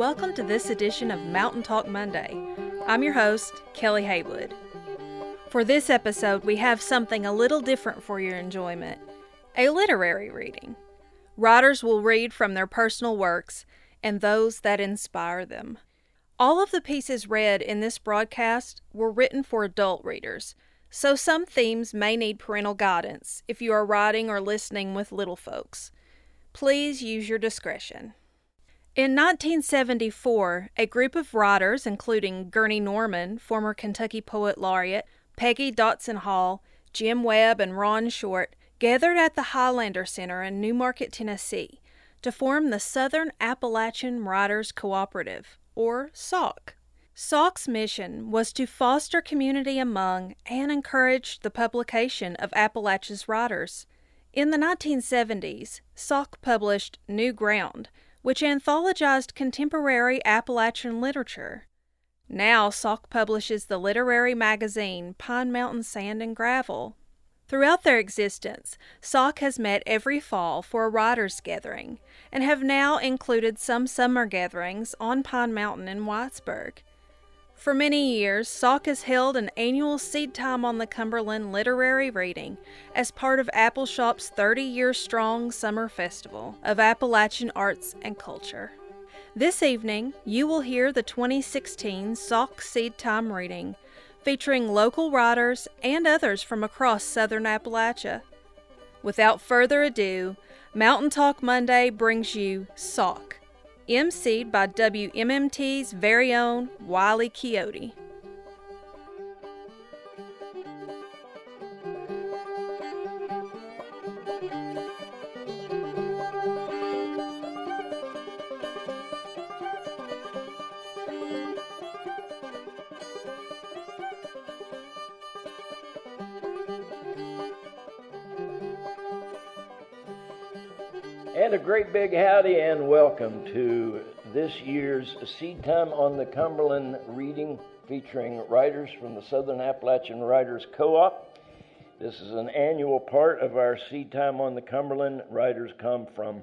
Welcome to this edition of Mountain Talk Monday. I'm your host, Kelly Haywood. For this episode, we have something a little different for your enjoyment a literary reading. Writers will read from their personal works and those that inspire them. All of the pieces read in this broadcast were written for adult readers, so some themes may need parental guidance if you are writing or listening with little folks. Please use your discretion. In 1974, a group of writers, including Gurney Norman, former Kentucky Poet Laureate, Peggy Dotson Hall, Jim Webb, and Ron Short, gathered at the Highlander Center in New Market, Tennessee, to form the Southern Appalachian Writers Cooperative, or SAWC. SAWC's mission was to foster community among and encourage the publication of Appalachia's writers. In the 1970s, SAWC published New Ground, which anthologized contemporary Appalachian literature. Now, SAWC publishes the literary magazine Pine Mountain Sand and Gravel. Throughout their existence, SAWC has met every fall for a writers' gathering and have now included some summer gatherings on Pine Mountain in Whitesburg. For many years, SAWC has held an annual Seed Time on the Cumberland literary reading as part of Appalshop's 30 year strong summer festival of Appalachian arts and culture. This evening, you will hear the 2016 SAWC Seed Time reading featuring local writers and others from across southern Appalachia. Without further ado, Mountain Talk Monday brings you SAWC emceed by WMMT's very own Wiley Coyote. Great big howdy and welcome to this year's Seed Time on the Cumberland reading featuring writers from the Southern Appalachian Writers Co op. This is an annual part of our Seed Time on the Cumberland. Writers come from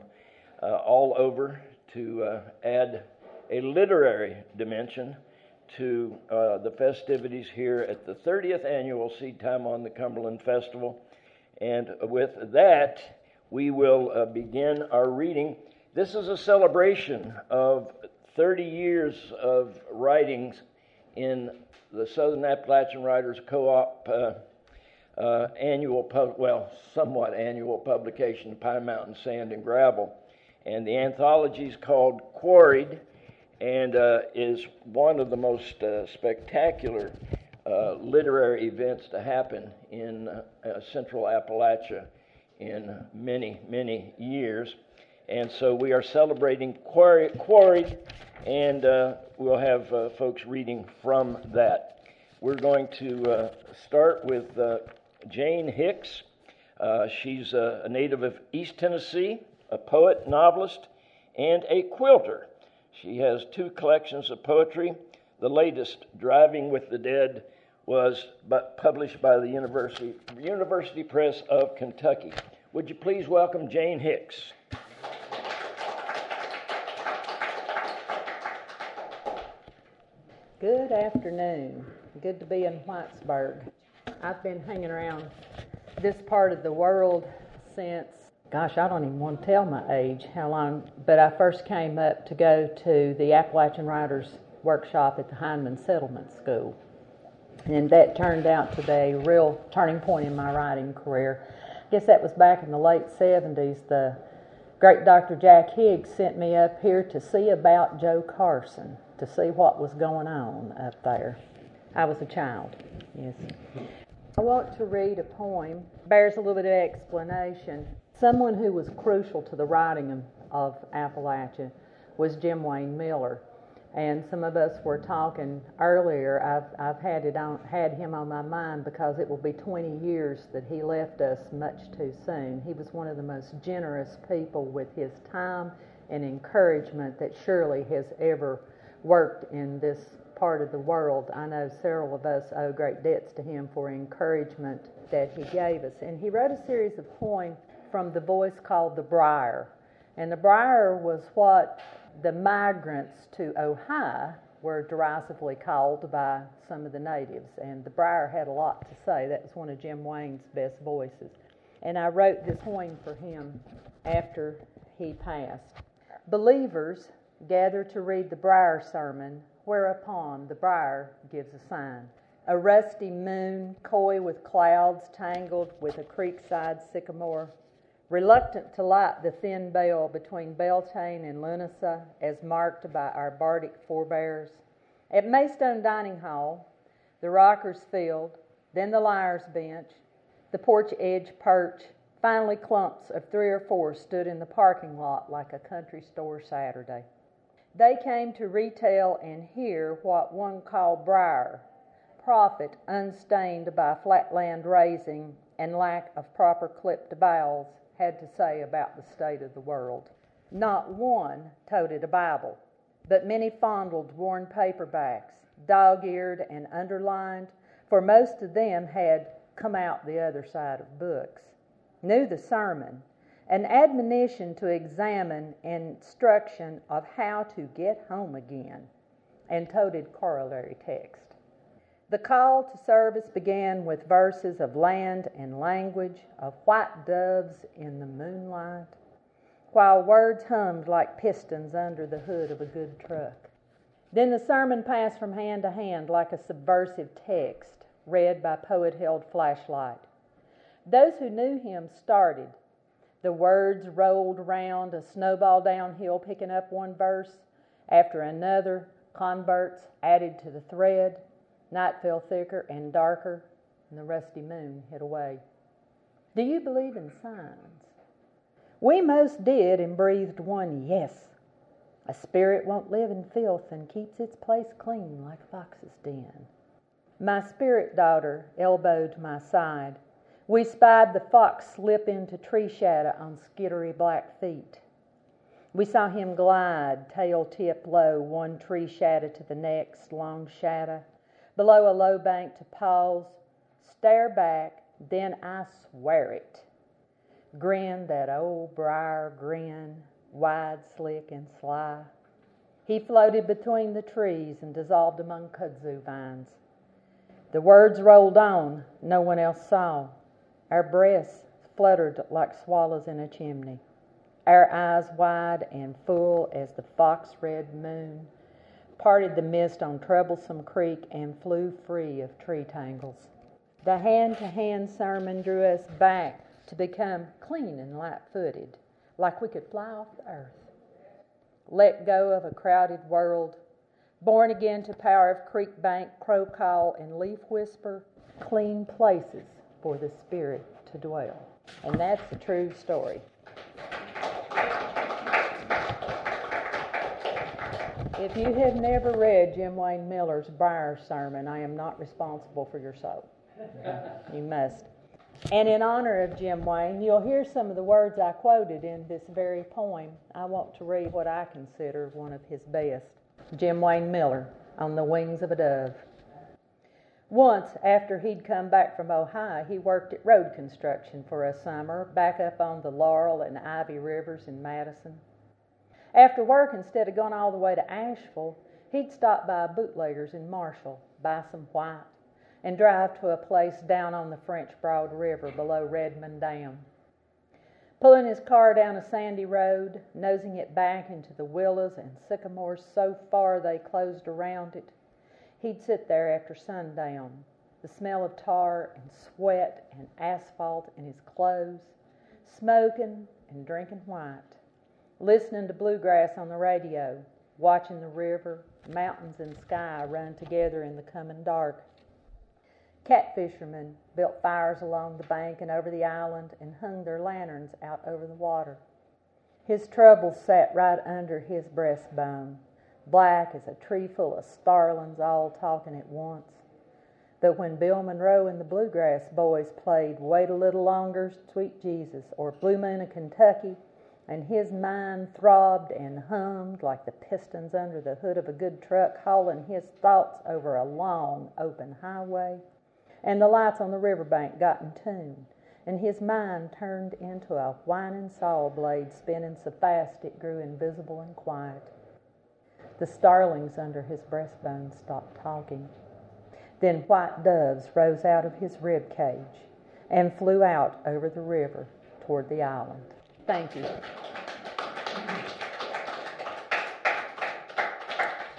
uh, all over to uh, add a literary dimension to uh, the festivities here at the 30th annual Seed Time on the Cumberland Festival. And with that, we will uh, begin our reading. This is a celebration of 30 years of writings in the Southern Appalachian Writers Co-op uh, uh, annual, pub- well, somewhat annual publication, Pine Mountain Sand and Gravel, and the anthology is called Quarried, and uh, is one of the most uh, spectacular uh, literary events to happen in Central Appalachia in many, many years. And so we are celebrating Quarried, and uh, we'll have uh, folks reading from that. We're going to uh, start with uh, Jane Hicks. Uh, she's a, a native of East Tennessee, a poet, novelist, and a quilter. She has two collections of poetry. The latest, Driving with the Dead, was published by the University, University Press of Kentucky. Would you please welcome Jane Hicks? Good afternoon. Good to be in Whitesburg. I've been hanging around this part of the world since, gosh, I don't even want to tell my age, how long, but I first came up to go to the Appalachian Writers Workshop at the Hindman Settlement School. And that turned out to be a real turning point in my writing career. I guess that was back in the late 70s. The great Dr. Jack Higgs sent me up here to see about Joe Carson, to see what was going on up there. I was a child, yes. I want to read a poem, bears a little bit of explanation. Someone who was crucial to the writing of, of Appalachia was Jim Wayne Miller and some of us were talking earlier. I've I've had it on had him on my mind because it will be 20 years that he left us much too soon. He was one of the most generous people with his time and encouragement that surely has ever worked in this part of the world. I know several of us owe great debts to him for encouragement that he gave us. And he wrote a series of poems from the voice called The Briar. And the briar was what the migrants to Ohio were derisively called by some of the natives, and the Briar had a lot to say. That was one of Jim Wayne's best voices. And I wrote this poem for him after he passed. Believers gather to read the Briar sermon, whereupon the Briar gives a sign. A rusty moon, coy with clouds, tangled with a creekside sycamore, reluctant to light the thin bell between Beltane and Lughnasa, as marked by our bardic forebears. At May Stone Dining Hall, the rockers filled, then the liar's bench, the porch edge perch, finally clumps of three or four stood in the parking lot like a country store Saturday. They came to retail and hear what one called briar, profit unstained by flatland raising and lack of proper clipped vowels had to say about the state of the world. Not one toted a Bible, but many fondled worn paperbacks, dog eared and underlined, for most of them had come out the other side of books. Knew the sermon, an admonition to examine instruction of how to get home again, and toted corollary text. The call to service began with verses of land and language, of white doves in the moonlight, while words hummed like pistons under the hood of a good truck. Then the sermon passed from hand to hand like a subversive text read by poet held flashlight. Those who knew him started. The words rolled round a snowball downhill, picking up one verse after another. Converts added to the thread. Night fell thicker and darker, and the rusty moon hid away. Do you believe in signs? We most did and breathed one yes. A spirit won't live in filth and keeps its place clean like a fox's den. My spirit daughter elbowed my side. We spied the fox slip into tree shadow on skittery black feet. We saw him glide, tail tip low, one tree shadow to the next, long shadow below a low bank to pause, stare back, then I swear it. Grin that old briar grin, wide, slick, and sly. He floated between the trees and dissolved among kudzu vines. The words rolled on, no one else saw. Our breasts fluttered like swallows in a chimney, our eyes wide and full as the fox red moon parted the mist on Troublesome Creek, and flew free of tree tangles. The hand to hand sermon drew us back to become clean and light footed, like we could fly off the earth. Let go of a crowded world, born again to power of creek bank, crow call, and leaf whisper, clean places for the spirit to dwell. And that's the true story. If you have never read Jim Wayne Miller's Briar Sermon, I am not responsible for your soul. you must. And in honor of Jim Wayne, you'll hear some of the words I quoted in this very poem. I want to read what I consider one of his best Jim Wayne Miller, On the Wings of a Dove. Once, after he'd come back from Ohio, he worked at road construction for a summer back up on the Laurel and Ivy Rivers in Madison. After work, instead of going all the way to Asheville, he'd stop by bootleggers in Marshall, buy some white, and drive to a place down on the French Broad River below Redmond Dam. Pulling his car down a sandy road, nosing it back into the willows and sycamores so far they closed around it, he'd sit there after sundown, the smell of tar and sweat and asphalt in his clothes, smoking and drinking white listening to bluegrass on the radio, watching the river, mountains, and sky run together in the coming dark. Catfishermen built fires along the bank and over the island and hung their lanterns out over the water. His troubles sat right under his breastbone, black as a tree full of starlings all talking at once. But when Bill Monroe and the Bluegrass Boys played Wait a Little Longer, Sweet Jesus, or Blue Moon of Kentucky, and his mind throbbed and hummed like the pistons under the hood of a good truck, hauling his thoughts over a long, open highway. And the lights on the riverbank got in tune, and his mind turned into a whining saw blade spinning so fast it grew invisible and quiet. The starlings under his breastbone stopped talking. Then white doves rose out of his rib cage and flew out over the river toward the island. Thank you.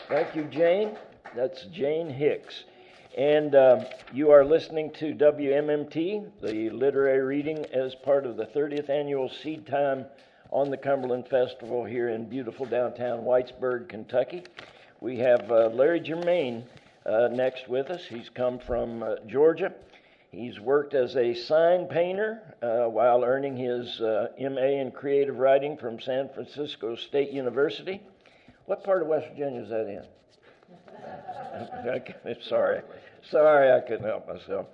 Thank you, Jane. That's Jane Hicks. And uh, you are listening to WMMT, the literary reading, as part of the 30th annual Seed Time on the Cumberland Festival here in beautiful downtown Whitesburg, Kentucky. We have uh, Larry Germain uh, next with us. He's come from uh, Georgia. He's worked as a sign painter uh, while earning his uh, MA in creative writing from San Francisco State University. What part of West Virginia is that in? Sorry. Sorry, I couldn't help myself.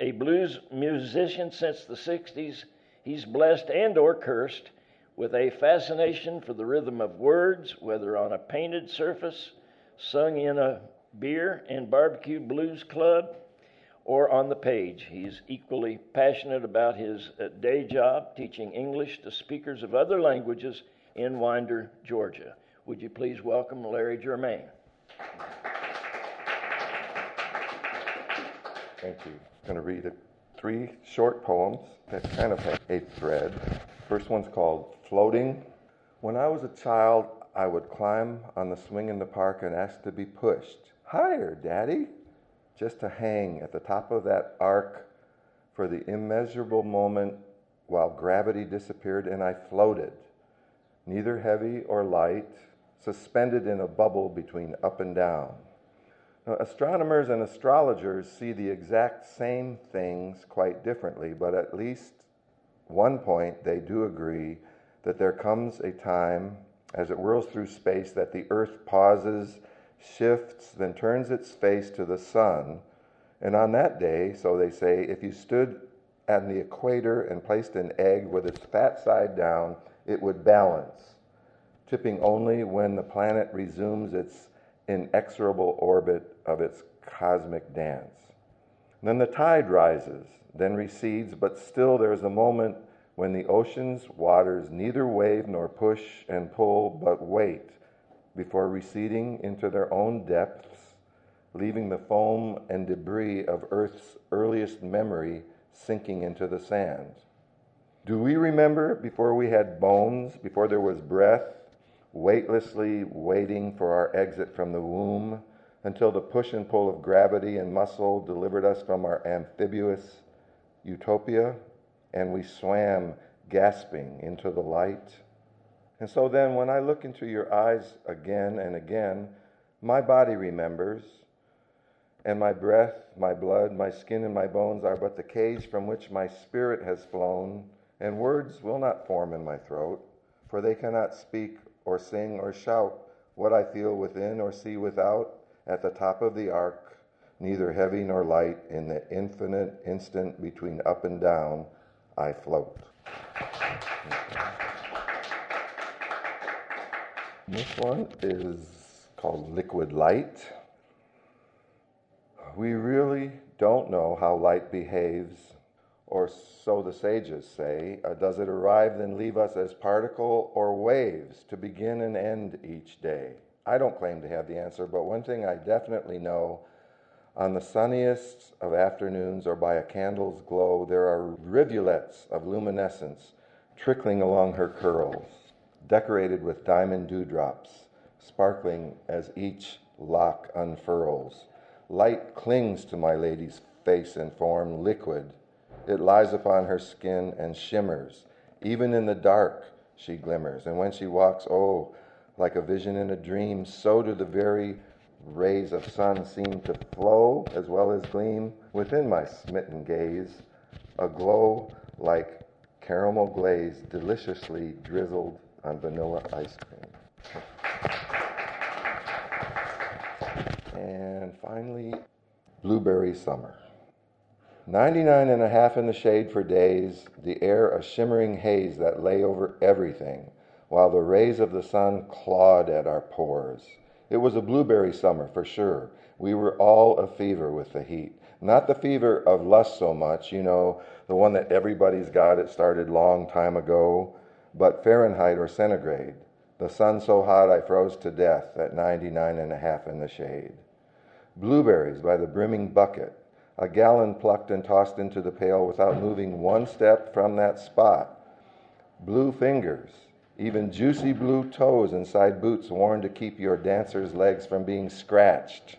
A blues musician since the 60s, he's blessed and or cursed with a fascination for the rhythm of words, whether on a painted surface, sung in a beer and barbecue blues club, or on the page. He's equally passionate about his uh, day job teaching English to speakers of other languages in Winder, Georgia. Would you please welcome Larry Germain? Thank you. I'm going to read three short poems that kind of have a thread. First one's called Floating. When I was a child, I would climb on the swing in the park and ask to be pushed. Higher, Daddy! Just to hang at the top of that arc for the immeasurable moment while gravity disappeared and I floated, neither heavy or light, suspended in a bubble between up and down. Now, astronomers and astrologers see the exact same things quite differently, but at least one point they do agree that there comes a time as it whirls through space that the Earth pauses, shifts, then turns its face to the sun. And on that day, so they say, if you stood at the equator and placed an egg with its fat side down, it would balance, tipping only when the planet resumes its inexorable orbit of its cosmic dance. Then the tide rises, then recedes, but still there is a moment when the ocean's waters neither wave nor push and pull, but wait before receding into their own depths, leaving the foam and debris of Earth's earliest memory sinking into the sands. Do we remember before we had bones, before there was breath, weightlessly waiting for our exit from the womb until the push and pull of gravity and muscle delivered us from our amphibious utopia and we swam gasping into the light. And so then, when I look into your eyes again and again, my body remembers, and my breath, my blood, my skin, and my bones are but the cage from which my spirit has flown, and words will not form in my throat, for they cannot speak or sing or shout what I feel within or see without at the top of the arc, neither heavy nor light, in the infinite instant between up and down, I float. This one is called Liquid Light. We really don't know how light behaves or so the sages say. Uh, does it arrive then leave us as particle or waves to begin and end each day? I don't claim to have the answer, but one thing I definitely know on the sunniest of afternoons or by a candle's glow, there are rivulets of luminescence trickling along her curls, decorated with diamond dewdrops, sparkling as each lock unfurls. Light clings to my lady's face and form, liquid it lies upon her skin and shimmers. Even in the dark, she glimmers. And when she walks, oh, like a vision in a dream, so do the very rays of sun seem to flow as well as gleam within my smitten gaze, a glow like caramel glaze deliciously drizzled on vanilla ice cream. And finally, blueberry summer. 99 and a half in the shade for days, the air a shimmering haze that lay over everything, while the rays of the sun clawed at our pores. It was a blueberry summer for sure. We were all a fever with the heat. Not the fever of lust so much, you know, the one that everybody's got, it started long time ago, but Fahrenheit or centigrade. The sun so hot I froze to death at 99 and a half in the shade. Blueberries by the brimming bucket, a gallon plucked and tossed into the pail without moving one step from that spot. Blue fingers, even juicy blue toes inside boots worn to keep your dancer's legs from being scratched.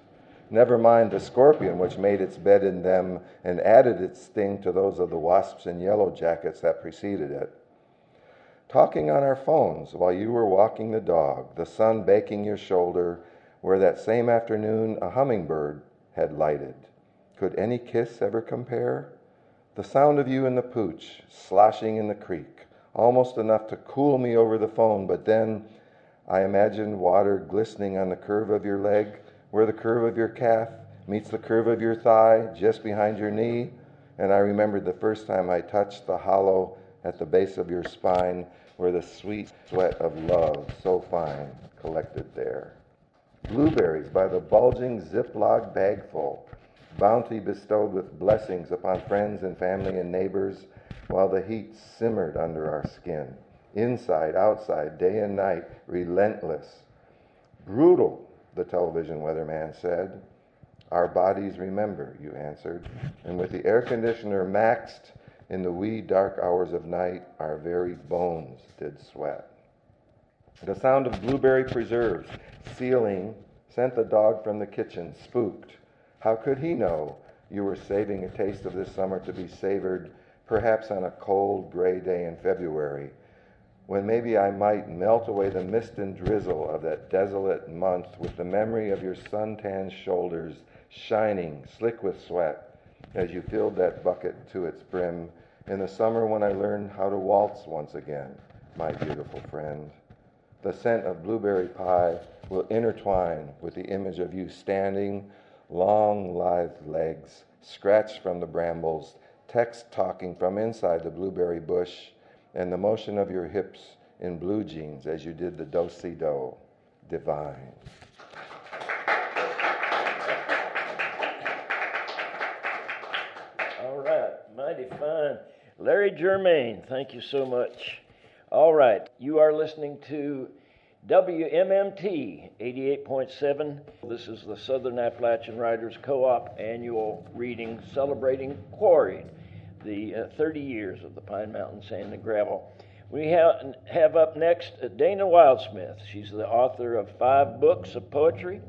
Never mind the scorpion which made its bed in them and added its sting to those of the wasps and yellow jackets that preceded it. Talking on our phones while you were walking the dog, the sun baking your shoulder, where that same afternoon a hummingbird had lighted. Could any kiss ever compare? The sound of you in the pooch, sloshing in the creek, almost enough to cool me over the phone, but then I imagined water glistening on the curve of your leg where the curve of your calf meets the curve of your thigh just behind your knee. And I remembered the first time I touched the hollow at the base of your spine where the sweet sweat of love, so fine, collected there. Blueberries by the bulging Ziploc bagful, bounty bestowed with blessings upon friends and family and neighbors while the heat simmered under our skin. Inside, outside, day and night, relentless. Brutal the television weatherman said. Our bodies remember, you answered. And with the air conditioner maxed in the wee dark hours of night, our very bones did sweat. The sound of blueberry preserves sealing sent the dog from the kitchen, spooked. How could he know you were saving a taste of this summer to be savored perhaps on a cold, gray day in February? when maybe I might melt away the mist and drizzle of that desolate month with the memory of your suntanned shoulders shining, slick with sweat, as you filled that bucket to its brim in the summer when I learned how to waltz once again, my beautiful friend. The scent of blueberry pie will intertwine with the image of you standing, long, lithe legs, scratched from the brambles, text talking from inside the blueberry bush and the motion of your hips in blue jeans as you did the do si do, divine. Larry Germain, thank you so much. All right, you are listening to WMMT 88.7. This is the Southern Appalachian Writers Co op annual reading celebrating Quarry the uh, 30 years of the Pine Mountain Sand and Gravel. We have, have up next Dana Wildsmith. She's the author of five books of poetry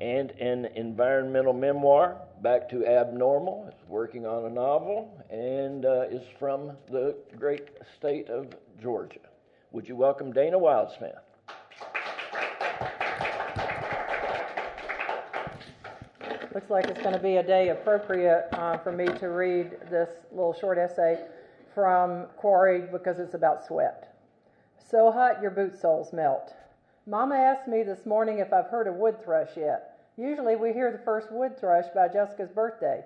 and an environmental memoir, Back to Abnormal, is working on a novel, and uh, is from the great state of Georgia. Would you welcome Dana Wildsmith? Looks like it's going to be a day appropriate uh, for me to read this little short essay from Quarry because it's about sweat. So hot your boot soles melt. Mama asked me this morning if I've heard of wood thrush yet. Usually we hear the first wood thrush by Jessica's birthday.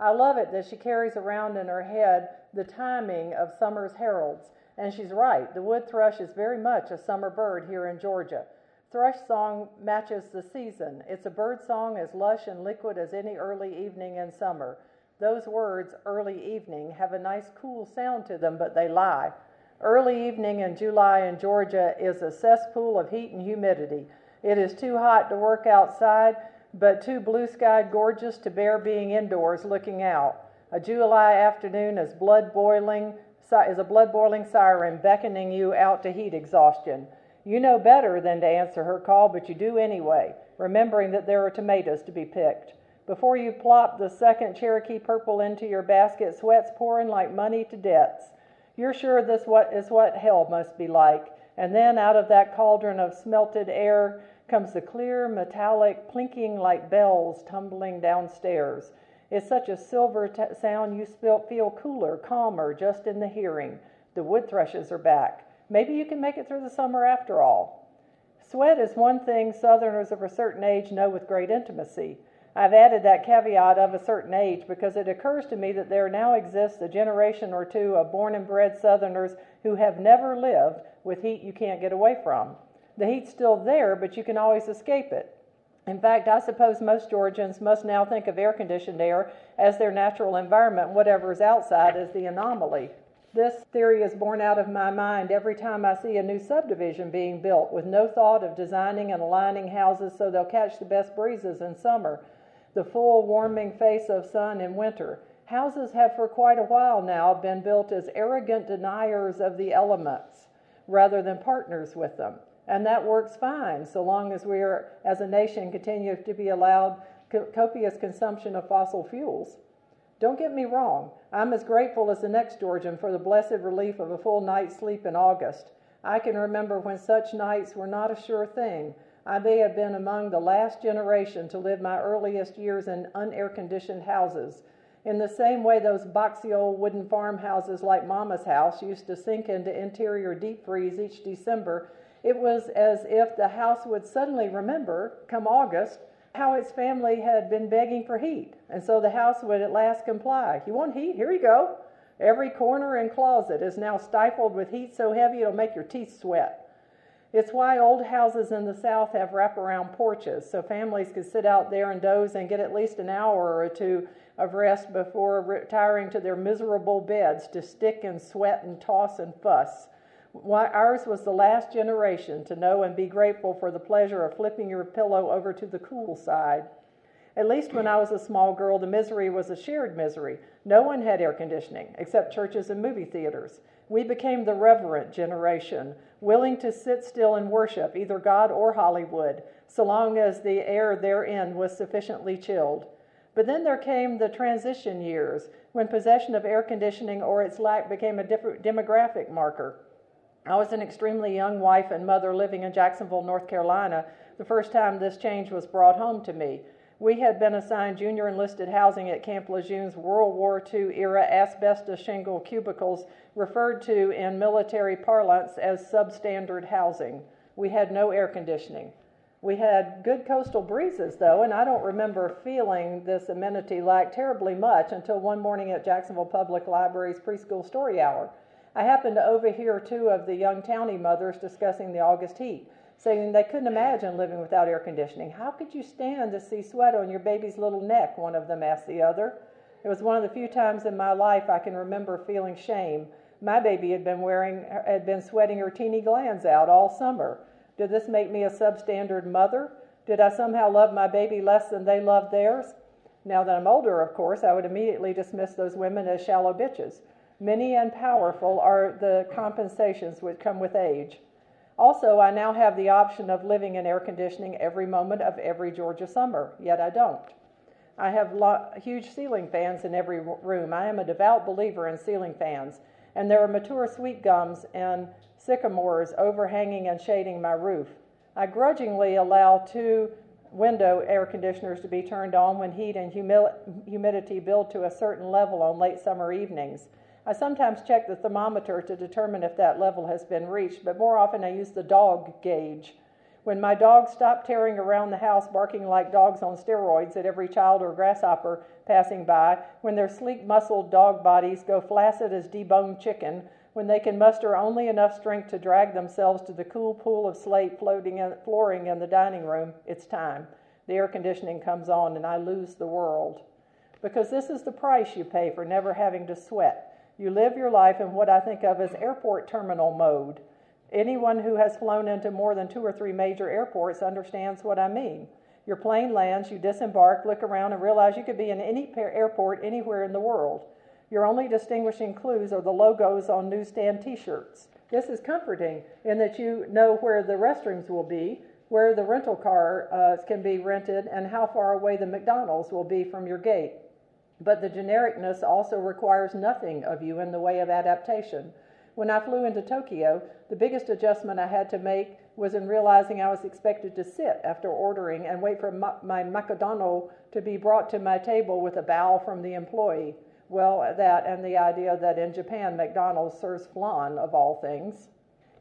I love it that she carries around in her head the timing of summer's heralds. And she's right, the wood thrush is very much a summer bird here in Georgia. Thrush song matches the season. It's a bird song as lush and liquid as any early evening in summer. Those words, early evening, have a nice cool sound to them, but they lie. Early evening in July in Georgia is a cesspool of heat and humidity. It is too hot to work outside, but too blue skied gorgeous to bear being indoors looking out. A July afternoon is blood boiling is a blood boiling siren beckoning you out to heat exhaustion. You know better than to answer her call, but you do anyway, remembering that there are tomatoes to be picked. Before you plop the second Cherokee purple into your basket, sweat's pouring like money to debts. You're sure this what is what hell must be like. And then out of that cauldron of smelted air comes the clear, metallic, plinking like bells tumbling downstairs. It's such a silver t- sound you feel cooler, calmer just in the hearing. The wood thrushes are back. Maybe you can make it through the summer after all. Sweat is one thing Southerners of a certain age know with great intimacy. I've added that caveat of a certain age because it occurs to me that there now exists a generation or two of born and bred Southerners who have never lived with heat you can't get away from. The heat's still there, but you can always escape it. In fact, I suppose most Georgians must now think of air conditioned air as their natural environment, whatever is outside is the anomaly. This theory is born out of my mind every time I see a new subdivision being built with no thought of designing and aligning houses so they'll catch the best breezes in summer, the full warming face of sun in winter. Houses have for quite a while now been built as arrogant deniers of the elements rather than partners with them. And that works fine so long as we are, as a nation, continue to be allowed copious consumption of fossil fuels. Don't get me wrong, I'm as grateful as the next Georgian for the blessed relief of a full night's sleep in August. I can remember when such nights were not a sure thing. I may have been among the last generation to live my earliest years in unair conditioned houses. In the same way, those boxy old wooden farmhouses like Mama's house used to sink into interior deep freeze each December, it was as if the house would suddenly remember, come August, how its family had been begging for heat, and so the house would at last comply. You want heat? Here you go. Every corner and closet is now stifled with heat so heavy it'll make your teeth sweat. It's why old houses in the South have wraparound porches, so families could sit out there and doze and get at least an hour or two of rest before retiring to their miserable beds to stick and sweat and toss and fuss. Why, ours was the last generation to know and be grateful for the pleasure of flipping your pillow over to the cool side. At least when I was a small girl, the misery was a shared misery. No one had air conditioning except churches and movie theaters. We became the reverent generation, willing to sit still and worship either God or Hollywood, so long as the air therein was sufficiently chilled. But then there came the transition years, when possession of air conditioning or its lack became a demographic marker. I was an extremely young wife and mother living in Jacksonville, North Carolina, the first time this change was brought home to me. We had been assigned junior enlisted housing at Camp Lejeune's World War II era asbestos shingle cubicles, referred to in military parlance as substandard housing. We had no air conditioning. We had good coastal breezes, though, and I don't remember feeling this amenity lack terribly much until one morning at Jacksonville Public Library's preschool story hour. I happened to overhear two of the young townie mothers discussing the August heat, saying they couldn't imagine living without air conditioning. How could you stand to see sweat on your baby's little neck? One of them asked the other. It was one of the few times in my life I can remember feeling shame. My baby had been wearing had been sweating her teeny glands out all summer. Did this make me a substandard mother? Did I somehow love my baby less than they loved theirs? Now that I'm older, of course, I would immediately dismiss those women as shallow bitches. Many and powerful are the compensations which come with age. Also, I now have the option of living in air conditioning every moment of every Georgia summer, yet I don't. I have lo- huge ceiling fans in every room. I am a devout believer in ceiling fans, and there are mature sweet gums and sycamores overhanging and shading my roof. I grudgingly allow two window air conditioners to be turned on when heat and humi- humidity build to a certain level on late summer evenings. I sometimes check the thermometer to determine if that level has been reached, but more often I use the dog gauge. When my dogs stop tearing around the house, barking like dogs on steroids at every child or grasshopper passing by, when their sleek, muscled dog bodies go flaccid as deboned chicken, when they can muster only enough strength to drag themselves to the cool pool of slate floating in, flooring in the dining room, it's time. The air conditioning comes on, and I lose the world. Because this is the price you pay for never having to sweat. You live your life in what I think of as airport terminal mode. Anyone who has flown into more than two or three major airports understands what I mean. Your plane lands, you disembark, look around, and realize you could be in any airport anywhere in the world. Your only distinguishing clues are the logos on newsstand t shirts. This is comforting in that you know where the restrooms will be, where the rental car uh, can be rented, and how far away the McDonald's will be from your gate. But the genericness also requires nothing of you in the way of adaptation. When I flew into Tokyo, the biggest adjustment I had to make was in realizing I was expected to sit after ordering and wait for my, macaroni to be brought to my table with a bow from the employee. Well, that and the idea that in Japan, McDonald's serves flan of all things.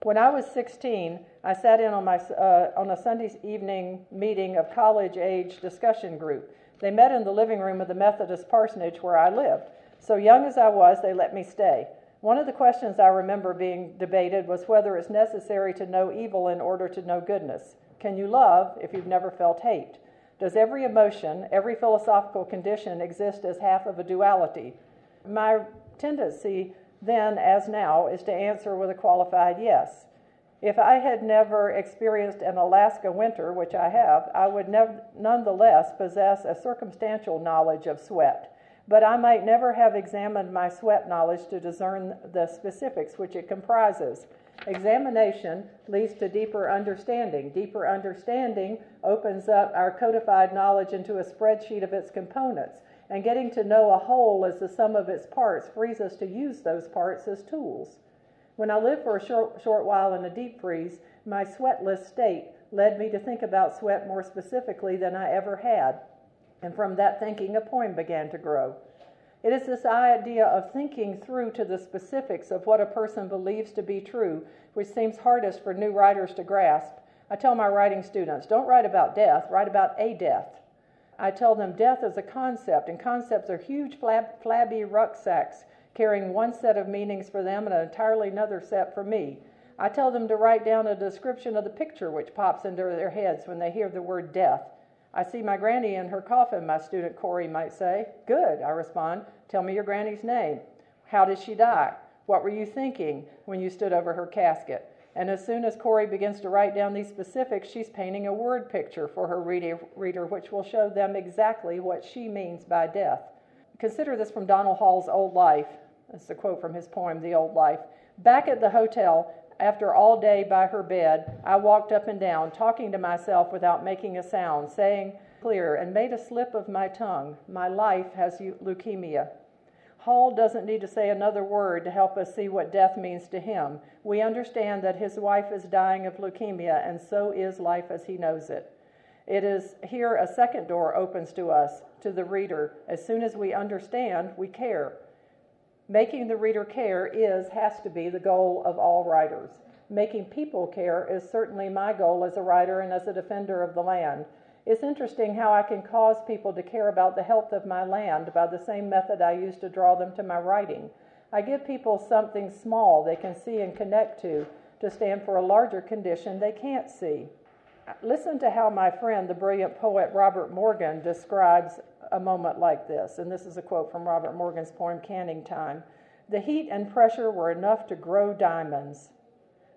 When I was 16, I sat in on, my, uh, on a Sunday evening meeting of college age discussion group. They met in the living room of the Methodist parsonage where I lived. So young as I was, they let me stay. One of the questions I remember being debated was whether it's necessary to know evil in order to know goodness. Can you love if you've never felt hate? Does every emotion, every philosophical condition exist as half of a duality? My tendency then as now, is to answer with a qualified yes. If I had never experienced an Alaska winter, which I have, I would nev- nonetheless possess a circumstantial knowledge of sweat. But I might never have examined my sweat knowledge to discern the specifics which it comprises. Examination leads to deeper understanding. Deeper understanding opens up our codified knowledge into a spreadsheet of its components. And getting to know a whole as the sum of its parts frees us to use those parts as tools. When I lived for a short, short while in a deep freeze, my sweatless state led me to think about sweat more specifically than I ever had. And from that thinking, a poem began to grow. It is this idea of thinking through to the specifics of what a person believes to be true, which seems hardest for new writers to grasp. I tell my writing students don't write about death, write about a death. I tell them death is a concept, and concepts are huge, flab- flabby rucksacks carrying one set of meanings for them and an entirely another set for me. I tell them to write down a description of the picture which pops into their heads when they hear the word death. I see my granny in her coffin, my student Corey might say. Good, I respond. Tell me your granny's name. How did she die? What were you thinking when you stood over her casket? And as soon as Corey begins to write down these specifics, she's painting a word picture for her reader, which will show them exactly what she means by death. Consider this from Donald Hall's Old Life. That's a quote from his poem, The Old Life. Back at the hotel, after all day by her bed, I walked up and down, talking to myself without making a sound, saying clear, and made a slip of my tongue. My life has leukemia. Hall doesn't need to say another word to help us see what death means to him. We understand that his wife is dying of leukemia, and so is life as he knows it. It is here a second door opens to us, to the reader. As soon as we understand, we care. Making the reader care is, has to be, the goal of all writers. Making people care is certainly my goal as a writer and as a defender of the land. It's interesting how I can cause people to care about the health of my land by the same method I use to draw them to my writing. I give people something small they can see and connect to to stand for a larger condition they can't see. Listen to how my friend, the brilliant poet Robert Morgan, describes a moment like this. And this is a quote from Robert Morgan's poem, Canning Time. The heat and pressure were enough to grow diamonds.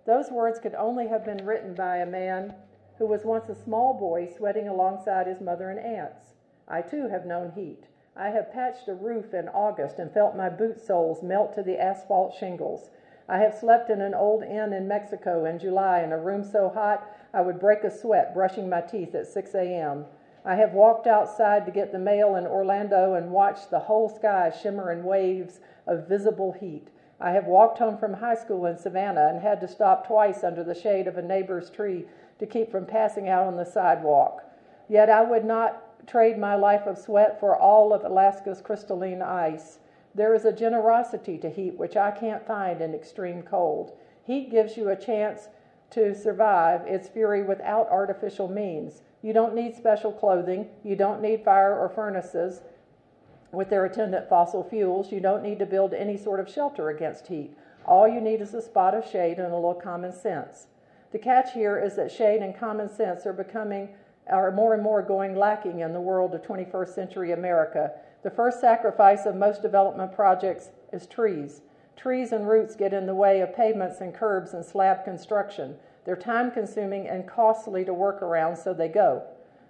Those words could only have been written by a man who was once a small boy sweating alongside his mother and aunts. I too have known heat. I have patched a roof in August and felt my boot soles melt to the asphalt shingles. I have slept in an old inn in Mexico in July in a room so hot I would break a sweat brushing my teeth at 6 a.m. I have walked outside to get the mail in Orlando and watched the whole sky shimmer in waves of visible heat. I have walked home from high school in Savannah and had to stop twice under the shade of a neighbor's tree to keep from passing out on the sidewalk. Yet I would not trade my life of sweat for all of Alaska's crystalline ice. There is a generosity to heat which I can't find in extreme cold. Heat gives you a chance to survive its fury without artificial means. You don't need special clothing. You don't need fire or furnaces with their attendant fossil fuels. You don't need to build any sort of shelter against heat. All you need is a spot of shade and a little common sense. The catch here is that shade and common sense are becoming are more and more going lacking in the world of 21st century America. The first sacrifice of most development projects is trees. Trees and roots get in the way of pavements and curbs and slab construction. They're time consuming and costly to work around, so they go.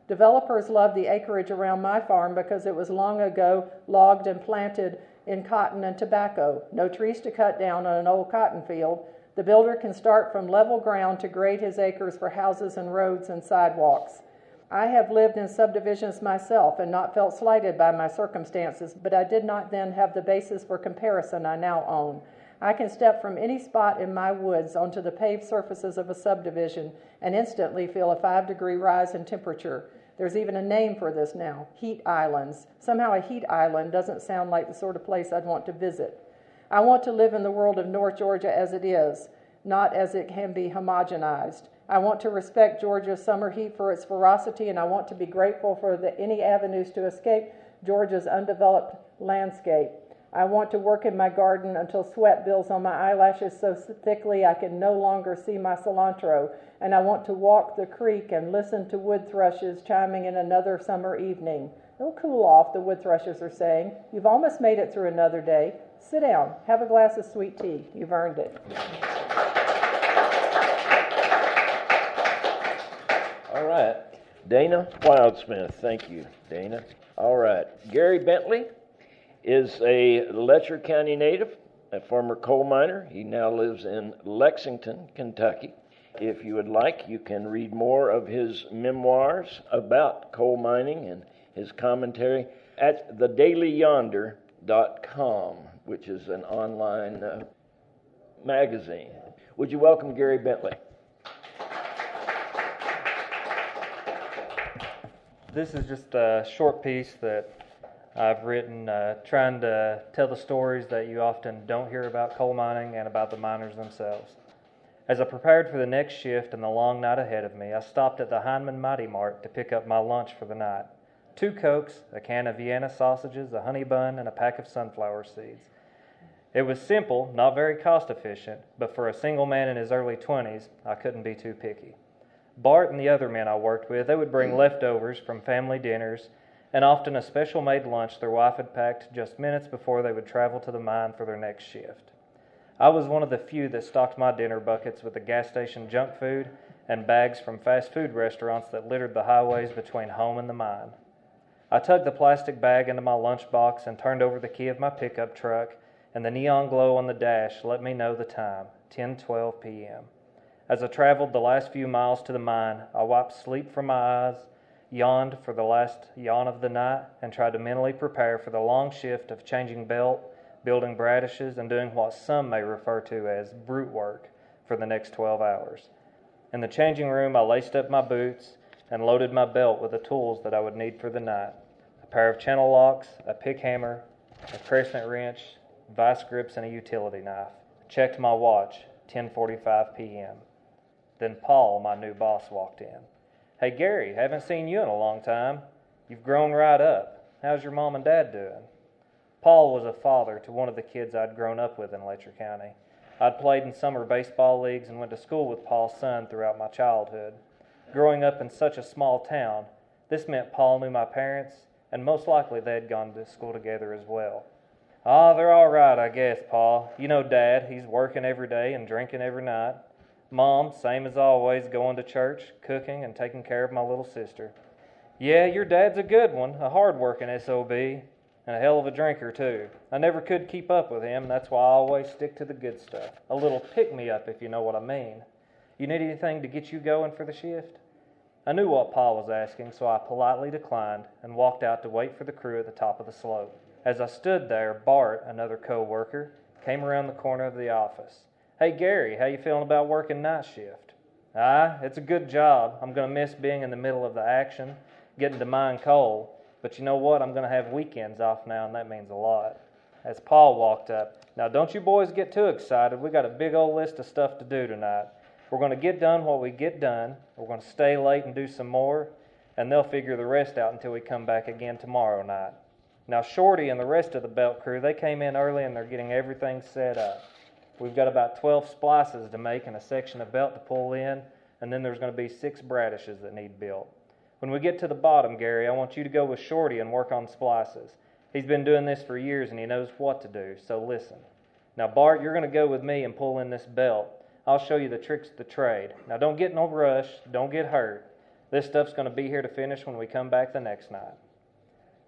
Developers love the acreage around my farm because it was long ago logged and planted in cotton and tobacco. No trees to cut down on an old cotton field, the builder can start from level ground to grade his acres for houses and roads and sidewalks. I have lived in subdivisions myself and not felt slighted by my circumstances, but I did not then have the basis for comparison I now own. I can step from any spot in my woods onto the paved surfaces of a subdivision and instantly feel a five degree rise in temperature. There's even a name for this now heat islands. Somehow, a heat island doesn't sound like the sort of place I'd want to visit. I want to live in the world of North Georgia as it is, not as it can be homogenized. I want to respect Georgia's summer heat for its ferocity, and I want to be grateful for the, any avenues to escape Georgia's undeveloped landscape. I want to work in my garden until sweat builds on my eyelashes so thickly I can no longer see my cilantro. And I want to walk the creek and listen to wood thrushes chiming in another summer evening. It'll cool off, the wood thrushes are saying. You've almost made it through another day. Sit down. Have a glass of sweet tea. You've earned it. All right. Dana Wildsmith. Thank you, Dana. All right. Gary Bentley is a Letcher County native, a former coal miner. He now lives in Lexington, Kentucky. If you would like, you can read more of his memoirs about coal mining and his commentary at thedailyyonder.com, which is an online uh, magazine. Would you welcome Gary Bentley? This is just a short piece that I've written uh, trying to tell the stories that you often don't hear about coal mining and about the miners themselves. As I prepared for the next shift and the long night ahead of me, I stopped at the Heinemann Mighty Mart to pick up my lunch for the night. Two Cokes, a can of Vienna sausages, a honey bun, and a pack of sunflower seeds. It was simple, not very cost efficient, but for a single man in his early 20s, I couldn't be too picky. Bart and the other men I worked with, they would bring hmm. leftovers from family dinners and often a special made lunch their wife had packed just minutes before they would travel to the mine for their next shift. I was one of the few that stocked my dinner buckets with the gas station junk food and bags from fast food restaurants that littered the highways between home and the mine. I tugged the plastic bag into my lunchbox and turned over the key of my pickup truck, and the neon glow on the dash let me know the time 10:12 p.m. As I traveled the last few miles to the mine, I wiped sleep from my eyes, yawned for the last yawn of the night, and tried to mentally prepare for the long shift of changing belt building brattices, and doing what some may refer to as brute work for the next 12 hours. In the changing room, I laced up my boots and loaded my belt with the tools that I would need for the night a pair of channel locks, a pick hammer, a crescent wrench, vice grips, and a utility knife. I checked my watch, 10:45 p.m. Then Paul, my new boss, walked in. "Hey Gary, haven't seen you in a long time. You've grown right up. How's your mom and dad doing?" Paul was a father to one of the kids I'd grown up with in Letcher County. I'd played in summer baseball leagues and went to school with Paul's son throughout my childhood. Growing up in such a small town, this meant Paul knew my parents, and most likely they had gone to school together as well. Ah, they're all right, I guess, Paul. You know Dad, he's working every day and drinking every night. Mom, same as always, going to church, cooking, and taking care of my little sister. Yeah, your dad's a good one, a hard working SOB and a hell of a drinker, too. I never could keep up with him, that's why I always stick to the good stuff. A little pick me up, if you know what I mean. You need anything to get you going for the shift? I knew what Pa was asking, so I politely declined and walked out to wait for the crew at the top of the slope. As I stood there, Bart, another co worker, came around the corner of the office. Hey, Gary, how you feeling about working night shift? Ah, it's a good job. I'm going to miss being in the middle of the action, getting to mine coal. But you know what? I'm going to have weekends off now, and that means a lot. As Paul walked up, now don't you boys get too excited. We got a big old list of stuff to do tonight. We're going to get done what we get done. We're going to stay late and do some more, and they'll figure the rest out until we come back again tomorrow night. Now, Shorty and the rest of the belt crew, they came in early and they're getting everything set up. We've got about 12 splices to make and a section of belt to pull in, and then there's going to be six brattices that need built. When we get to the bottom, Gary, I want you to go with Shorty and work on splices. He's been doing this for years and he knows what to do, so listen. Now, Bart, you're going to go with me and pull in this belt. I'll show you the tricks of the trade. Now, don't get in no rush, don't get hurt. This stuff's going to be here to finish when we come back the next night.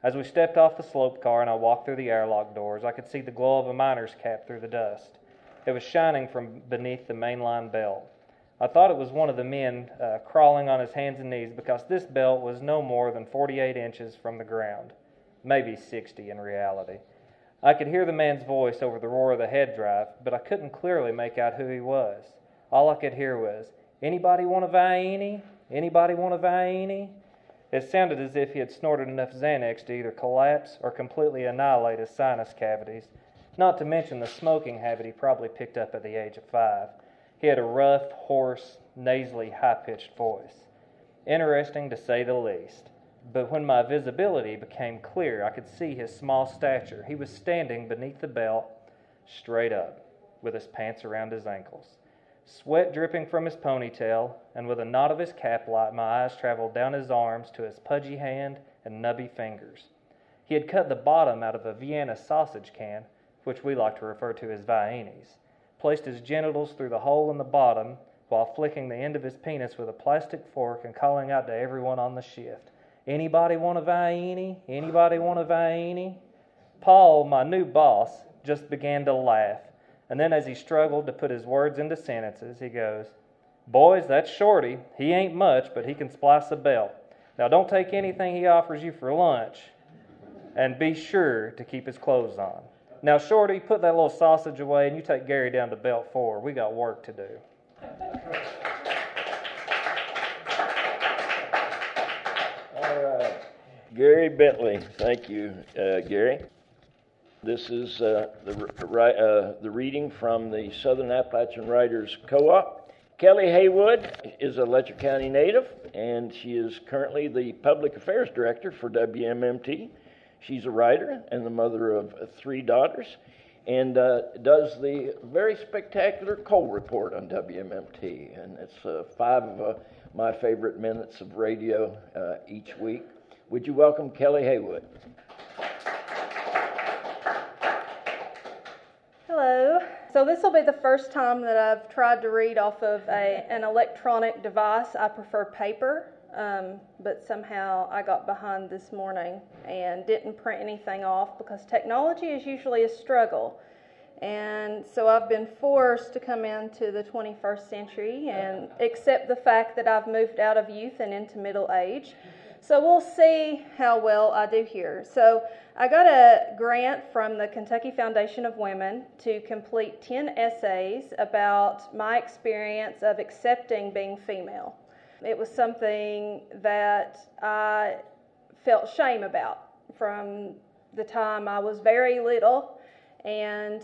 As we stepped off the slope car and I walked through the airlock doors, I could see the glow of a miner's cap through the dust. It was shining from beneath the mainline belt. I thought it was one of the men uh, crawling on his hands and knees because this belt was no more than 48 inches from the ground, maybe 60 in reality. I could hear the man's voice over the roar of the head drive, but I couldn't clearly make out who he was. All I could hear was, Anybody want a Vienney? Anybody want a Vienney? It sounded as if he had snorted enough Xanax to either collapse or completely annihilate his sinus cavities, not to mention the smoking habit he probably picked up at the age of five. He had a rough, hoarse, nasally, high pitched voice. Interesting to say the least. But when my visibility became clear, I could see his small stature. He was standing beneath the belt, straight up, with his pants around his ankles. Sweat dripping from his ponytail, and with a knot of his cap light, my eyes traveled down his arms to his pudgy hand and nubby fingers. He had cut the bottom out of a Vienna sausage can which we like to refer to as Viennese, placed his genitals through the hole in the bottom while flicking the end of his penis with a plastic fork and calling out to everyone on the shift, Anybody want a Viennese? Anybody want a Viennese? Paul, my new boss, just began to laugh. And then, as he struggled to put his words into sentences, he goes, Boys, that's Shorty. He ain't much, but he can splice a belt. Now, don't take anything he offers you for lunch, and be sure to keep his clothes on. Now, Shorty, put that little sausage away, and you take Gary down to Belt 4. We got work to do. All right. Gary Bentley. Thank you, uh, Gary. This is uh, the, uh, the reading from the Southern Appalachian Writers Co op. Kelly Haywood is a Letcher County native, and she is currently the Public Affairs Director for WMMT. She's a writer and the mother of three daughters, and uh, does the very spectacular coal report on WMMT. And it's uh, five of uh, my favorite minutes of radio uh, each week. Would you welcome Kelly Haywood? Hello. So this will be the first time that I've tried to read off of a, an electronic device. I prefer paper, um, but somehow I got behind this morning and didn't print anything off because technology is usually a struggle. And so I've been forced to come into the 21st century and accept the fact that I've moved out of youth and into middle age. So we'll see how well I do here. So I got a grant from the Kentucky Foundation of Women to complete 10 essays about my experience of accepting being female. It was something that I felt shame about from the time I was very little and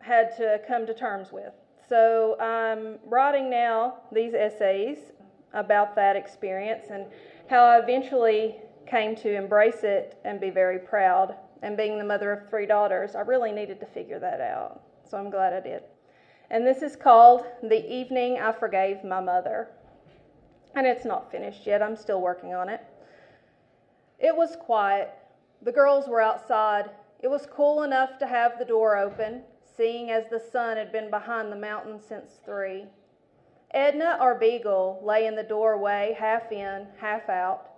had to come to terms with. So I'm writing now these essays about that experience and how I eventually came to embrace it and be very proud. And being the mother of three daughters, I really needed to figure that out. So I'm glad I did. And this is called The Evening I Forgave My Mother. And it's not finished yet, I'm still working on it. It was quiet. The girls were outside. It was cool enough to have the door open, seeing as the sun had been behind the mountain since three. Edna, our beagle, lay in the doorway, half in, half out.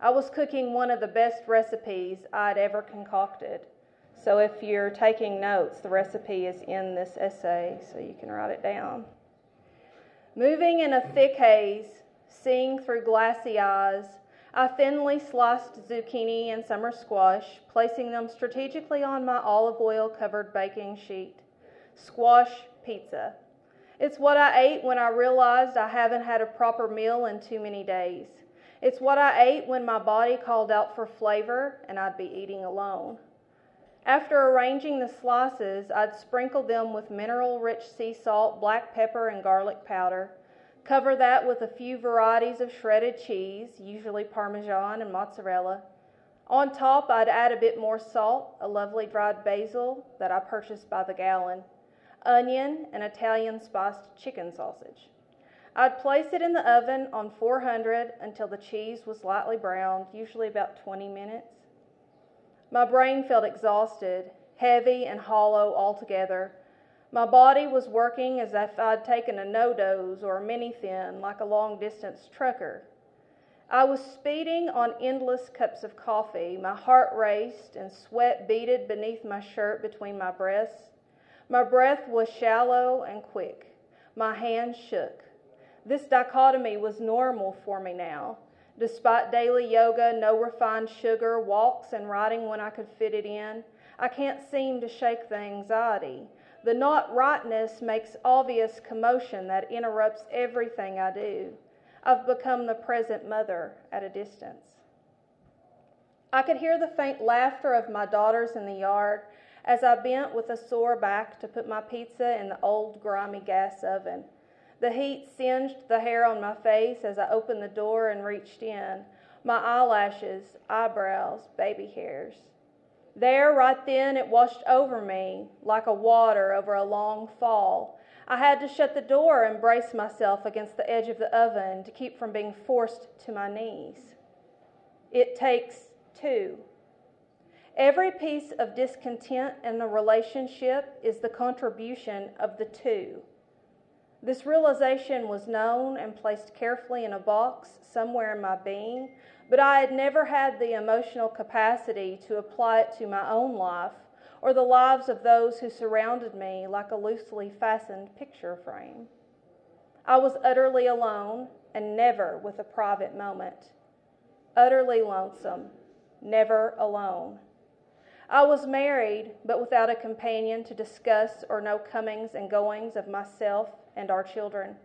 I was cooking one of the best recipes I'd ever concocted. So if you're taking notes, the recipe is in this essay, so you can write it down. Moving in a thick haze, seeing through glassy eyes, I thinly sliced zucchini and summer squash, placing them strategically on my olive oil covered baking sheet. Squash pizza. It's what I ate when I realized I haven't had a proper meal in too many days. It's what I ate when my body called out for flavor and I'd be eating alone. After arranging the slices, I'd sprinkle them with mineral rich sea salt, black pepper, and garlic powder. Cover that with a few varieties of shredded cheese, usually Parmesan and mozzarella. On top, I'd add a bit more salt, a lovely dried basil that I purchased by the gallon, onion, and Italian spiced chicken sausage. I'd place it in the oven on 400 until the cheese was lightly browned, usually about 20 minutes. My brain felt exhausted, heavy and hollow altogether. My body was working as if I'd taken a NoDoz or a mini thin, like a long distance trucker. I was speeding on endless cups of coffee. My heart raced and sweat beaded beneath my shirt between my breasts. My breath was shallow and quick. My hands shook. This dichotomy was normal for me now. Despite daily yoga, no refined sugar, walks, and writing when I could fit it in, I can't seem to shake the anxiety. The not rightness makes obvious commotion that interrupts everything I do. I've become the present mother at a distance. I could hear the faint laughter of my daughters in the yard as I bent with a sore back to put my pizza in the old grimy gas oven. The heat singed the hair on my face as I opened the door and reached in. My eyelashes, eyebrows, baby hairs. There, right then, it washed over me like a water over a long fall. I had to shut the door and brace myself against the edge of the oven to keep from being forced to my knees. It takes two. Every piece of discontent in the relationship is the contribution of the two. This realization was known and placed carefully in a box somewhere in my being, but I had never had the emotional capacity to apply it to my own life or the lives of those who surrounded me like a loosely fastened picture frame. I was utterly alone and never with a private moment. Utterly lonesome, never alone. I was married, but without a companion to discuss or know comings and goings of myself and our children.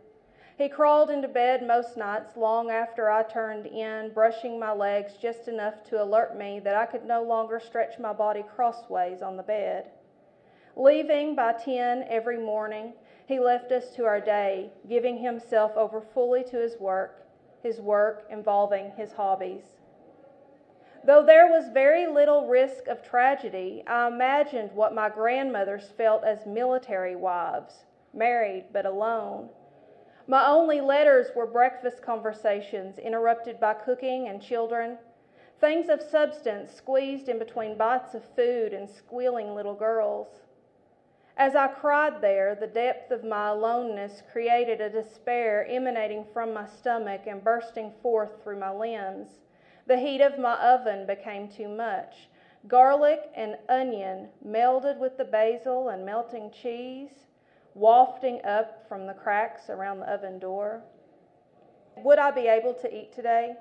He crawled into bed most nights long after I turned in, brushing my legs just enough to alert me that I could no longer stretch my body crossways on the bed. Leaving by 10 every morning, he left us to our day, giving himself over fully to his work, his work involving his hobbies. Though there was very little risk of tragedy, I imagined what my grandmothers felt as military wives, married but alone. My only letters were breakfast conversations interrupted by cooking and children, things of substance squeezed in between bites of food and squealing little girls. As I cried there, the depth of my aloneness created a despair emanating from my stomach and bursting forth through my limbs. The heat of my oven became too much. Garlic and onion melded with the basil and melting cheese, wafting up from the cracks around the oven door. Would I be able to eat today?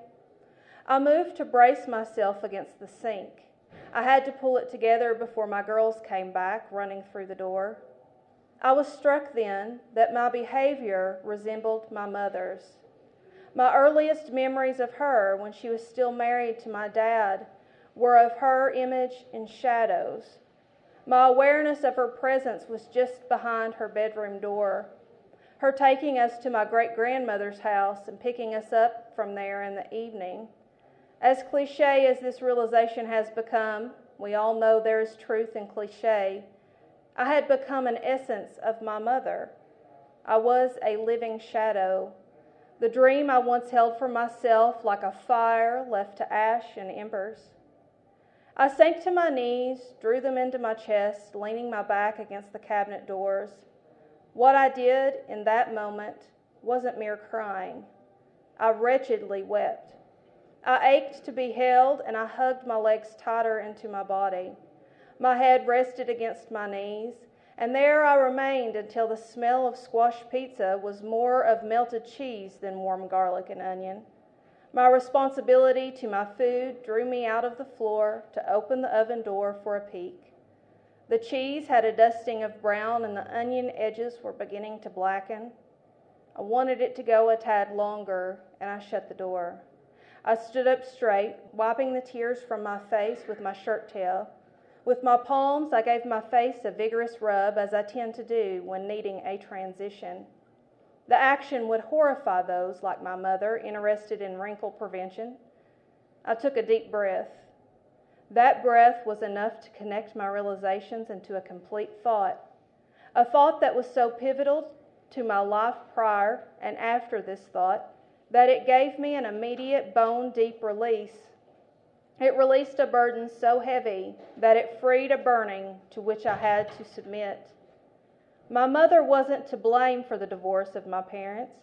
I moved to brace myself against the sink. I had to pull it together before my girls came back, running through the door. I was struck then that my behavior resembled my mother's. My earliest memories of her, when she was still married to my dad, were of her image in shadows. My awareness of her presence was just behind her bedroom door. Her taking us to my great grandmother's house and picking us up from there in the evening. As cliche as this realization has become, we all know there is truth in cliche. I had become an essence of my mother. I was a living shadow. The dream I once held for myself, like a fire left to ash and embers. I sank to my knees, drew them into my chest, leaning my back against the cabinet doors. What I did in that moment wasn't mere crying. I wretchedly wept. I ached to be held, and I hugged my legs tighter into my body. My head rested against my knees, and there I remained until the smell of squash pizza was more of melted cheese than warm garlic and onion. My responsibility to my food drew me out of the floor to open the oven door for a peek. The cheese had a dusting of brown, and the onion edges were beginning to blacken. I wanted it to go a tad longer, and I shut the door. I stood up straight, wiping the tears from my face with my shirt tail. With my palms, I gave my face a vigorous rub, as I tend to do when needing a transition. The action would horrify those like my mother, interested in wrinkle prevention. I took a deep breath. That breath was enough to connect my realizations into a complete thought. A thought that was so pivotal to my life prior and after this thought that it gave me an immediate bone deep release. It released a burden so heavy that it freed a burning to which I had to submit. My mother wasn't to blame for the divorce of my parents.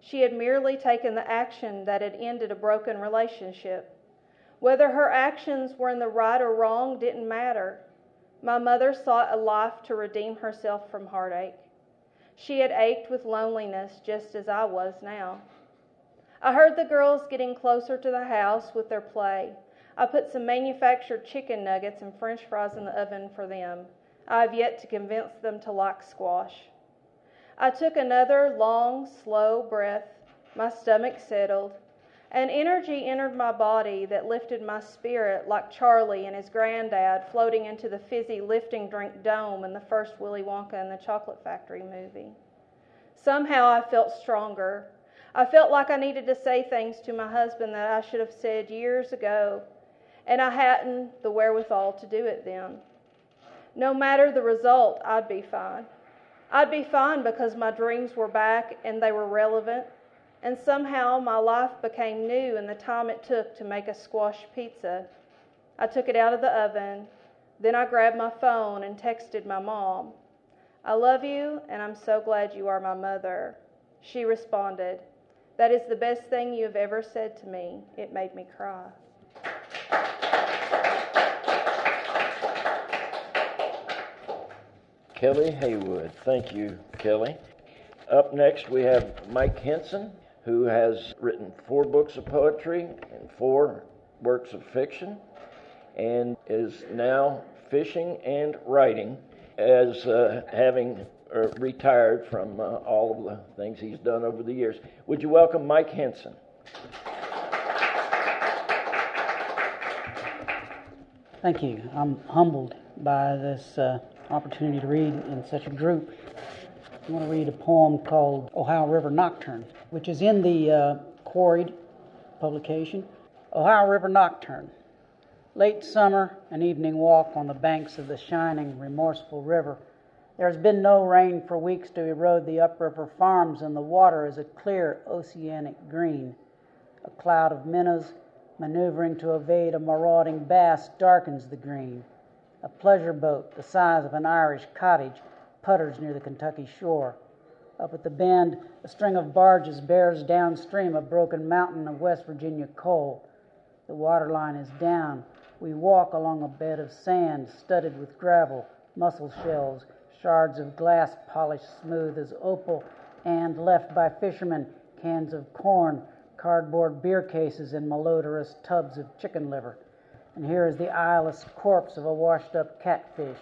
She had merely taken the action that had ended a broken relationship. Whether her actions were in the right or wrong didn't matter. My mother sought a life to redeem herself from heartache. She had ached with loneliness just as I was now. I heard the girls getting closer to the house with their play. I put some manufactured chicken nuggets and french fries in the oven for them. I have yet to convince them to like squash. I took another long, slow breath. My stomach settled. An energy entered my body that lifted my spirit like Charlie and his granddad floating into the fizzy lifting drink dome in the first Willy Wonka and the Chocolate Factory movie. Somehow I felt stronger. I felt like I needed to say things to my husband that I should have said years ago, and I hadn't the wherewithal to do it then. No matter the result, I'd be fine. I'd be fine because my dreams were back and they were relevant, and somehow my life became new in the time it took to make a squash pizza. I took it out of the oven. Then I grabbed my phone and texted my mom. I love you, and I'm so glad you are my mother. She responded, That is the best thing you have ever said to me. It made me cry. Kelly Haywood. Thank you, Kelly. Up next, we have Mike Henson, who has written four books of poetry and four works of fiction, and is now fishing and writing as uh, having uh, retired from uh, all of the things he's done over the years. Would you welcome Mike Henson? Thank you. I'm humbled by this uh, opportunity to read in such a group. I want to read a poem called Ohio River Nocturne, which is in the uh, Quarried publication. Ohio River Nocturne. Late summer, an evening walk on the banks of the shining, remorseful river. There has been no rain for weeks to erode the upriver farms, and the water is a clear oceanic green. A cloud of minnows maneuvering to evade a marauding bass darkens the green. A pleasure boat the size of an Irish cottage putters near the Kentucky shore. Up at the bend, a string of barges bears downstream a broken mountain of West Virginia coal. The water line is down. We walk along a bed of sand studded with gravel, mussel shells, shards of glass polished smooth as opal, and left by fishermen cans of corn, cardboard beer cases, and malodorous tubs of chicken liver. And here is the eyeless corpse of a washed up catfish.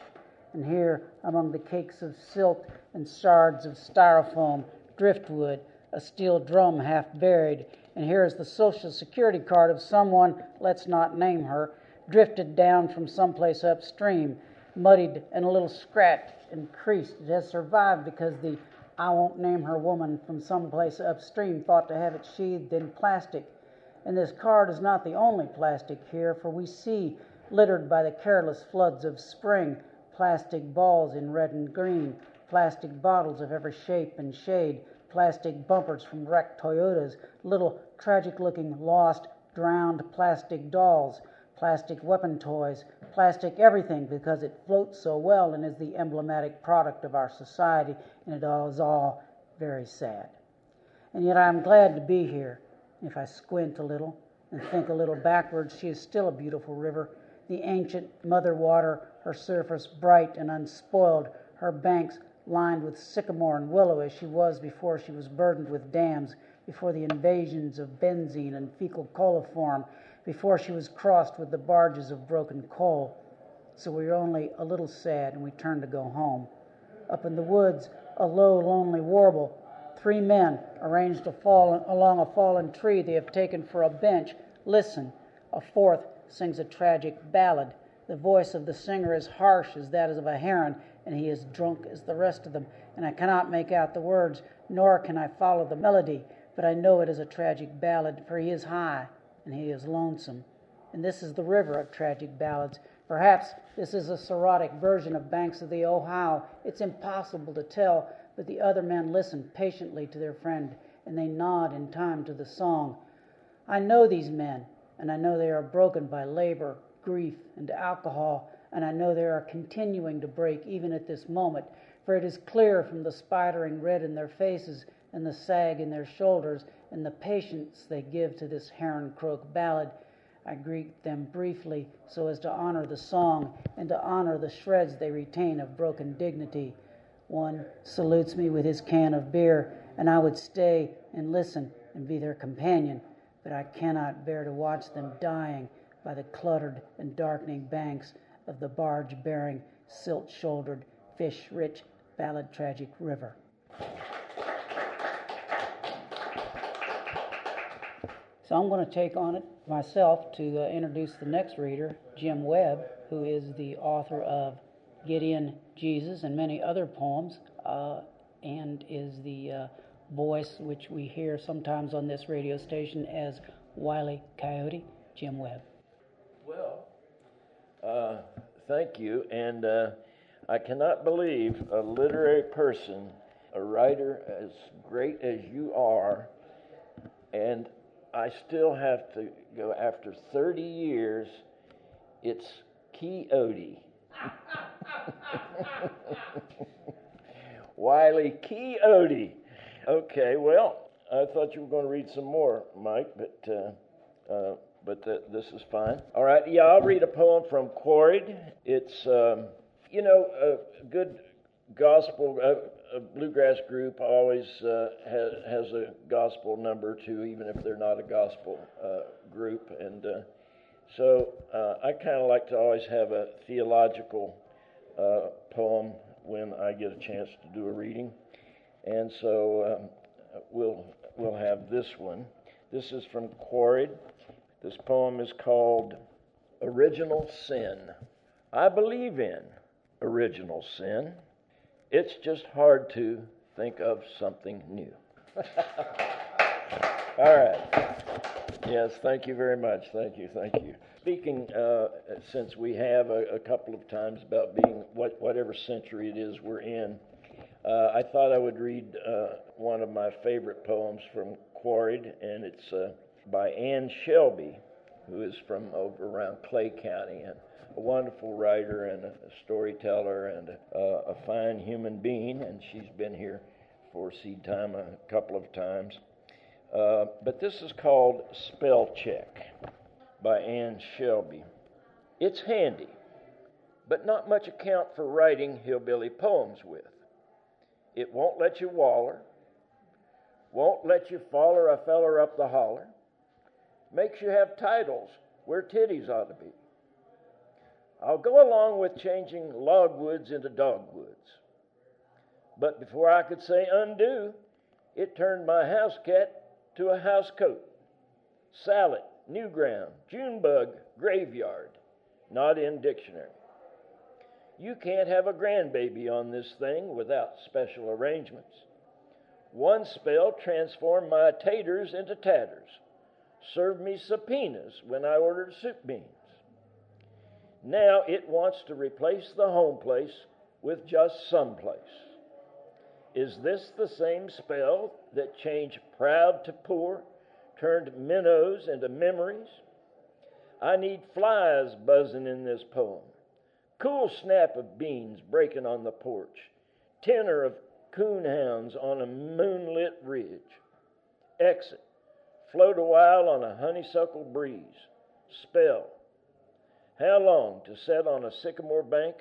And here, among the cakes of silt and shards of styrofoam, driftwood, a steel drum half buried. And here is the social security card of someone, let's not name her, drifted down from someplace upstream, muddied and a little scratched and creased. It has survived because the I won't name her woman from someplace upstream thought to have it sheathed in plastic and this card is not the only plastic here, for we see, littered by the careless floods of spring, plastic balls in red and green, plastic bottles of every shape and shade, plastic bumpers from wrecked Toyotas, little tragic looking lost, drowned plastic dolls, plastic weapon toys, plastic everything because it floats so well and is the emblematic product of our society, and it all is all very sad. And yet I am glad to be here if I squint a little and think a little backwards, she is still a beautiful river. The ancient mother water, her surface bright and unspoiled, her banks lined with sycamore and willow as she was before she was burdened with dams, before the invasions of benzene and fecal coliform, before she was crossed with the barges of broken coal. So we were only a little sad and we turned to go home. Up in the woods, a low, lonely warble Three men arranged a fallen, along a fallen tree they have taken for a bench. Listen. A fourth sings a tragic ballad. The voice of the singer is harsh as that of a heron, and he is drunk as the rest of them. And I cannot make out the words, nor can I follow the melody, but I know it is a tragic ballad, for he is high and he is lonesome. And this is the river of tragic ballads. Perhaps this is a Soratic version of Banks of the Ohio. It's impossible to tell, but the other men listen patiently to their friend, and they nod in time to the song. I know these men, and I know they are broken by labor, grief, and alcohol, and I know they are continuing to break even at this moment, for it is clear from the spidering red in their faces and the sag in their shoulders and the patience they give to this heron croak ballad. I greet them briefly so as to honor the song and to honor the shreds they retain of broken dignity. One salutes me with his can of beer, and I would stay and listen and be their companion, but I cannot bear to watch them dying by the cluttered and darkening banks of the barge bearing, silt shouldered, fish rich, ballad tragic river. So I'm going to take on it myself to uh, introduce the next reader, Jim Webb, who is the author of Get In Jesus and many other poems, uh, and is the uh, voice which we hear sometimes on this radio station as Wiley Coyote, Jim Webb. Well, uh, thank you, and uh, I cannot believe a literary person, a writer as great as you are, and I still have to go after 30 years It's Quixote. Wiley Quixote. Okay, well, I thought you were going to read some more, Mike, but uh, uh, but this is fine. All right, yeah, I'll read a poem from Quarried. It's um, you know a good gospel. A, a bluegrass group always uh, has, has a gospel number too, even if they're not a gospel uh, group, and uh, so uh, I kind of like to always have a theological uh, poem when I get a chance to do a reading, and so um, we'll we'll have this one. This is from Quarried. This poem is called Original Sin. I believe in original sin. It's just hard to think of something new. All right. Yes, thank you very much. Thank you, thank you. Speaking, uh, since we have a, a, couple of times about being what, whatever century it is we're in, uh, I thought I would read uh, one of my favorite poems from Quarried, and it's uh, by Anne Shelby, who is from over around Clay County, and a wonderful writer and a, storyteller and a, a fine human being, and she's been here for seed time a couple of times. Uh, but this is called Spell Check by Anne Shelby. It's handy, but not much account for writing hillbilly poems with. It won't let you waller, won't let you foller a feller up the holler, makes you have titles where titties ought to be. I'll go along with changing logwoods into dogwoods. But before I could say undo, it turned my house cat to a house coat. Salad, new ground, June bug, graveyard, not in dictionary. You can't have a grandbaby on this thing without special arrangements. One spell transformed my taters into tatters, served me subpoenas when I ordered soup beans. Now it wants to replace the home place with just some place. Is this the same spell that changed proud to poor, turned minnows into memories? I need flies buzzing in this poem, cool snap of beans breaking on the porch, tenor of coonhounds on a moonlit ridge. Exit, float a while on a honeysuckle breeze. Spell, how long to set on a sycamore bank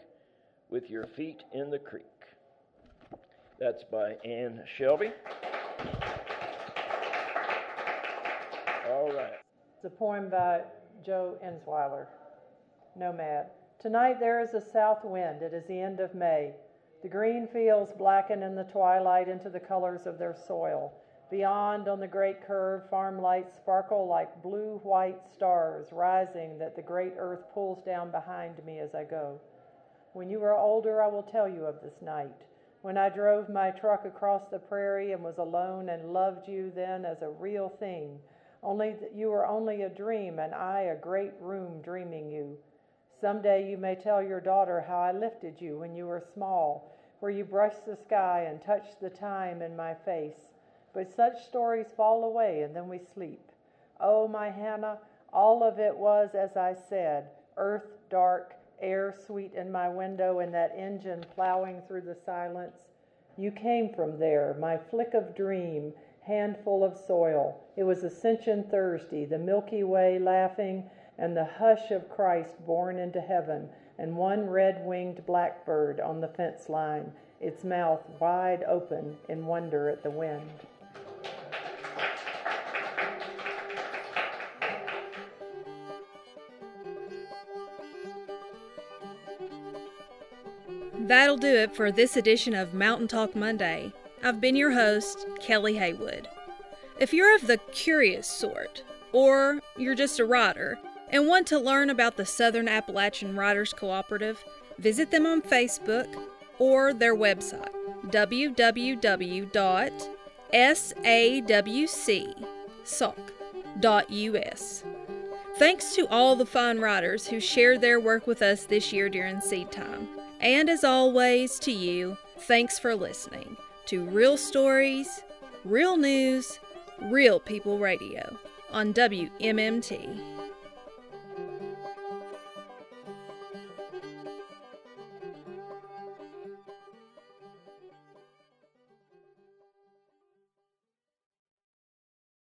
with your feet in the creek? That's by Anne Shelby. All right. It's a poem by Joe Enzweiler, Nomad. Tonight there is a south wind. It is the end of May. The green fields blacken in the twilight into the colors of their soil. Beyond, on the great curve, farm lights sparkle like blue white stars rising that the great earth pulls down behind me as I go. When you are older, I will tell you of this night when I drove my truck across the prairie and was alone and loved you then as a real thing, only you were only a dream and I a great room dreaming you. Someday you may tell your daughter how I lifted you when you were small, where you brushed the sky and touched the time in my face. But such stories fall away and then we sleep. Oh, my Hannah, all of it was as I said earth dark, air sweet in my window and that engine plowing through the silence. You came from there, my flick of dream, handful of soil. It was Ascension Thursday, the Milky Way laughing, and the hush of Christ born into heaven, and one red winged blackbird on the fence line, its mouth wide open in wonder at the wind. That'll do it for this edition of Mountain Talk Monday. I've been your host, Kelly Haywood. If you're of the curious sort, or you're just a rider and want to learn about the Southern Appalachian Writers Cooperative, visit them on Facebook or their website, www.sawcsoc.us. Thanks to all the fine writers who shared their work with us this year during seed time. And as always, to you, thanks for listening to Real Stories, Real News, Real People Radio on WMMT.